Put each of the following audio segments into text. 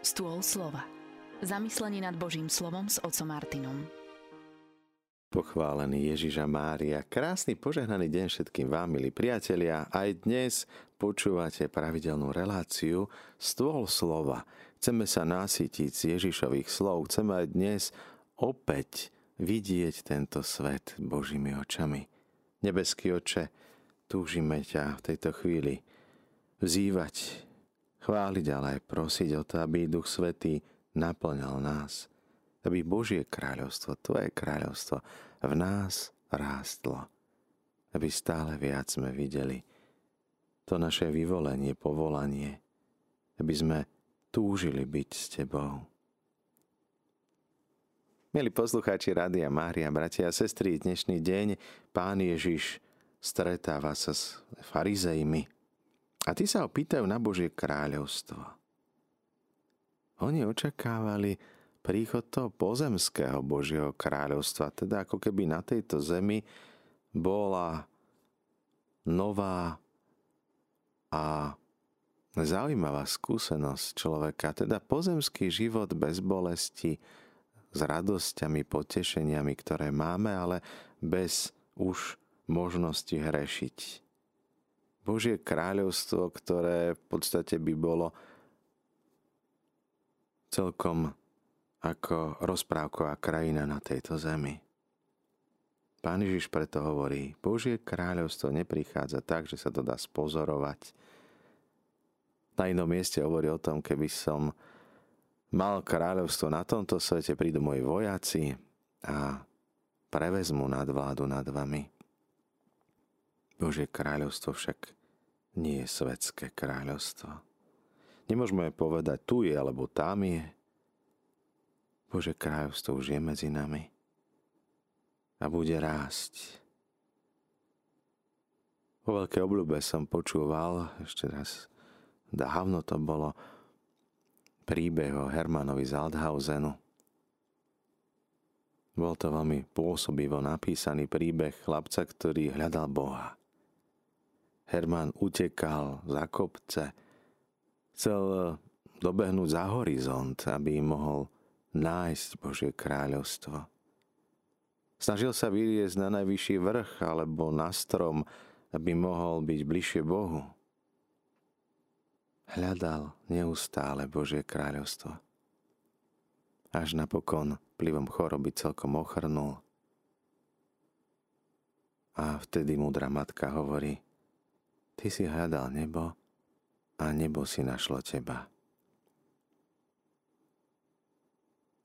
Stôl slova. Zamyslenie nad Božím slovom s otcom Martinom. Pochválený Ježiša Mária, krásny požehnaný deň všetkým vám, milí priatelia. Aj dnes počúvate pravidelnú reláciu Stôl slova. Chceme sa nasytiť z Ježišových slov. Chceme aj dnes opäť vidieť tento svet Božími očami. Nebeský oče, túžime ťa v tejto chvíli vzývať, chváliť, ale aj prosiť o to, aby Duch Svetý naplňal nás, aby Božie kráľovstvo, Tvoje kráľovstvo v nás rástlo, aby stále viac sme videli to naše vyvolenie, povolanie, aby sme túžili byť s Tebou. Milí poslucháči Rádia Mária, bratia a sestry, dnešný deň Pán Ježiš stretáva sa s farizejmi, a tí sa ho pýtajú na Božie kráľovstvo. Oni očakávali príchod toho pozemského Božieho kráľovstva, teda ako keby na tejto zemi bola nová a zaujímavá skúsenosť človeka, teda pozemský život bez bolesti, s radosťami, potešeniami, ktoré máme, ale bez už možnosti hrešiť. Božie kráľovstvo, ktoré v podstate by bolo celkom ako rozprávková krajina na tejto zemi. Pán Ježiš preto hovorí, Božie kráľovstvo neprichádza tak, že sa to dá spozorovať. Na inom mieste hovorí o tom, keby som mal kráľovstvo na tomto svete, prídu moji vojaci a prevezmu nadvládu nad vami. Božie kráľovstvo však nie je svetské kráľovstvo. Nemôžeme povedať, tu je alebo tam je. Bože kráľovstvo už je medzi nami a bude rásť. Po veľkej obľúbe som počúval, ešte raz dávno to bolo, príbeh o Hermanovi z Althausenu. Bol to veľmi pôsobivo napísaný príbeh chlapca, ktorý hľadal Boha. Herman utekal za kopce. Chcel eh, dobehnúť za horizont, aby mohol nájsť Božie kráľovstvo. Snažil sa vyriesť na najvyšší vrch alebo na strom, aby mohol byť bližšie Bohu. Hľadal neustále Božie kráľovstvo. Až napokon plivom choroby celkom ochrnul. A vtedy múdra matka hovorí – Ty si hľadal nebo a nebo si našlo teba.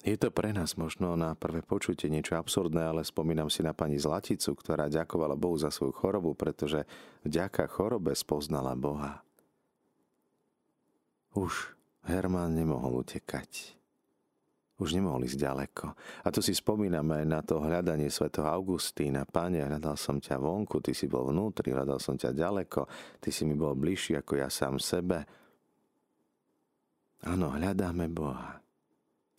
Je to pre nás možno na prvé počutie niečo absurdné, ale spomínam si na pani Zlaticu, ktorá ďakovala Bohu za svoju chorobu, pretože vďaka chorobe spoznala Boha. Už Herman nemohol utekať už nemohol ísť ďaleko. A tu si spomíname na to hľadanie svätého Augustína. Pane, hľadal som ťa vonku, ty si bol vnútri, hľadal som ťa ďaleko, ty si mi bol bližší ako ja sám sebe. Áno, hľadáme Boha.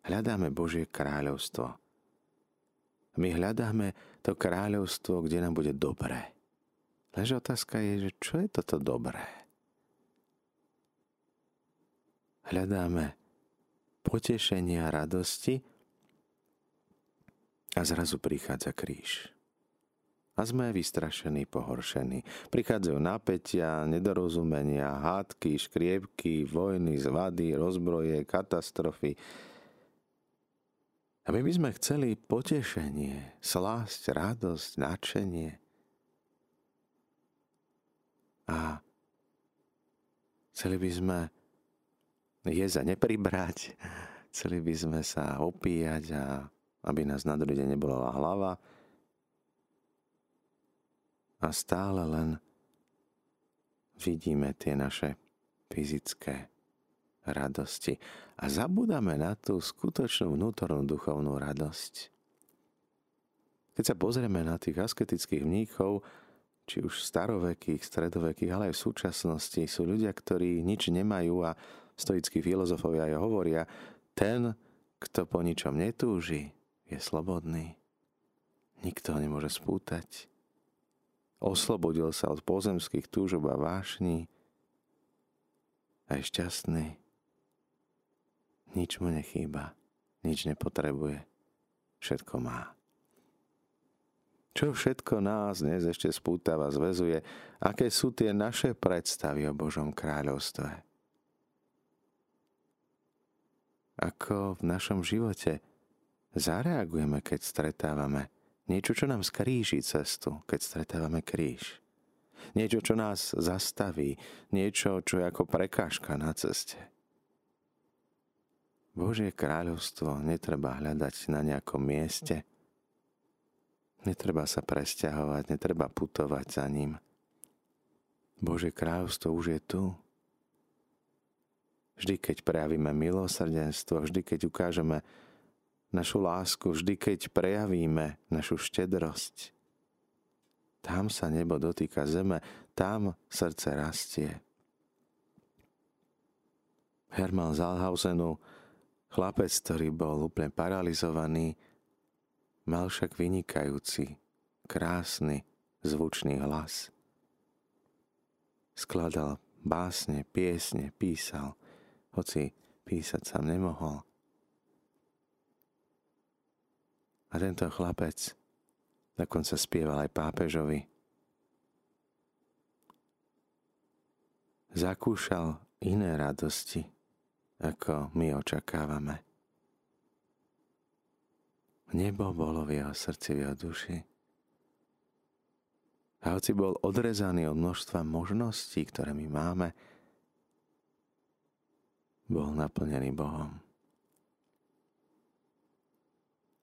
Hľadáme Božie kráľovstvo. My hľadáme to kráľovstvo, kde nám bude dobré. Lež otázka je, že čo je toto dobré? Hľadáme potešenia radosti a zrazu prichádza kríž. A sme vystrašení, pohoršení. Prichádzajú napätia, nedorozumenia, hádky, škriepky, vojny, zvady, rozbroje, katastrofy. A my by sme chceli potešenie, slásť, radosť, nadšenie. A chceli by sme jesť a nepribrať. Chceli by sme sa opíjať a aby nás na druhý deň nebola hlava. A stále len vidíme tie naše fyzické radosti. A zabudáme na tú skutočnú vnútornú duchovnú radosť. Keď sa pozrieme na tých asketických mníchov, či už starovekých, stredovekých, ale aj v súčasnosti, sú ľudia, ktorí nič nemajú a stoickí filozofovia aj hovoria, ten, kto po ničom netúži, je slobodný. Nikto ho nemôže spútať. Oslobodil sa od pozemských túžob a vášní a je šťastný. Nič mu nechýba, nič nepotrebuje, všetko má. Čo všetko nás dnes ešte spútava, zväzuje, aké sú tie naše predstavy o Božom kráľovstve. Ako v našom živote zareagujeme, keď stretávame niečo, čo nám skríži cestu, keď stretávame kríž. Niečo, čo nás zastaví, niečo, čo je ako prekážka na ceste. Božie kráľovstvo netreba hľadať na nejakom mieste, Netreba sa presťahovať, netreba putovať za ním. Bože kráľovstvo už je tu. Vždy, keď prejavíme milosrdenstvo, vždy, keď ukážeme našu lásku, vždy, keď prejavíme našu štedrosť, tam sa nebo dotýka zeme, tam srdce rastie. Herman Zalhausenu, chlapec, ktorý bol úplne paralizovaný, Mal však vynikajúci, krásny, zvučný hlas. Skladal básne, piesne, písal, hoci písať sa nemohol. A tento chlapec dokonca spieval aj pápežovi. Zakúšal iné radosti, ako my očakávame. Nebo bolo v jeho srdci, v jeho duši. A hoci bol odrezaný od množstva možností, ktoré my máme, bol naplnený Bohom.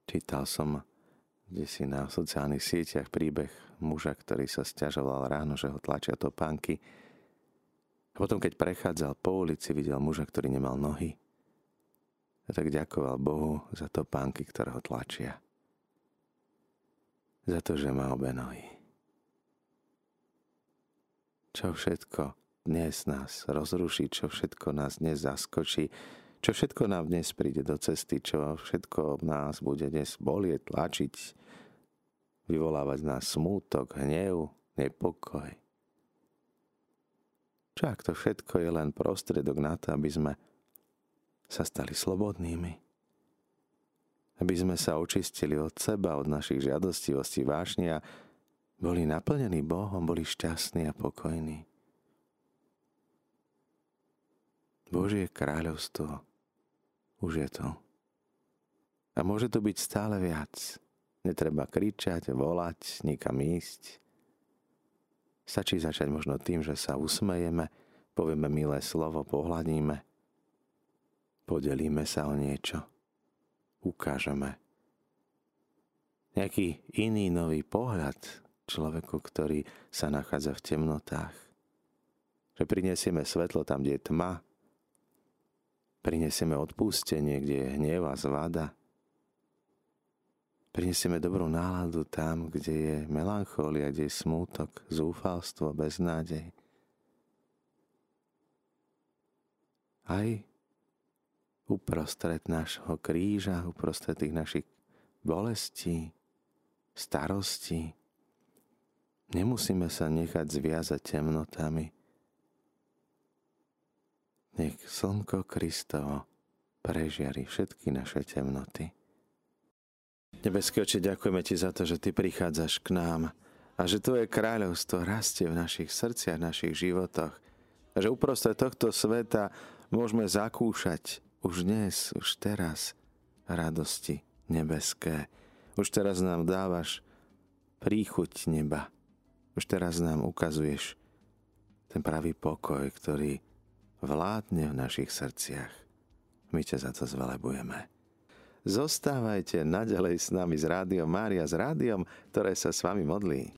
Čítal som kde si na sociálnych sieťach príbeh muža, ktorý sa stiažoval ráno, že ho tlačia topánky. A potom, keď prechádzal po ulici, videl muža, ktorý nemal nohy. A tak ďakoval Bohu za to pánky, ktoré ho tlačia. Za to, že má obe nohy. Čo všetko dnes nás rozruší, čo všetko nás dnes zaskočí, čo všetko nám dnes príde do cesty, čo všetko nás bude dnes bolieť, tlačiť, vyvolávať nás smútok, hnev, nepokoj. Čo ak to všetko je len prostriedok na to, aby sme sa stali slobodnými. Aby sme sa očistili od seba, od našich žiadostivostí, vášni a boli naplnení Bohom, boli šťastní a pokojní. Božie kráľovstvo už je to. A môže to byť stále viac. Netreba kričať, volať, nikam ísť. Stačí začať možno tým, že sa usmejeme, povieme milé slovo, pohľadíme – Podelíme sa o niečo. Ukážeme. Nejaký iný nový pohľad človeku, ktorý sa nachádza v temnotách. Že prinesieme svetlo tam, kde je tma. Prinesieme odpustenie, kde je hnev a zvada. Prinesieme dobrú náladu tam, kde je melanchólia, kde je smútok, zúfalstvo, beznádej. Aj uprostred nášho kríža, uprostred tých našich bolestí, starostí. Nemusíme sa nechať zviazať temnotami. Nech slnko Kristovo prežiari všetky naše temnoty. Nebeský oči, ďakujeme Ti za to, že Ty prichádzaš k nám a že Tvoje kráľovstvo rastie v našich srdciach, v našich životoch. A že uprostred tohto sveta môžeme zakúšať už dnes, už teraz radosti nebeské. Už teraz nám dávaš príchuť neba. Už teraz nám ukazuješ ten pravý pokoj, ktorý vládne v našich srdciach. My ťa za to zvelebujeme. Zostávajte naďalej s nami s Rádiom Mária, s rádiom, ktoré sa s vami modlí.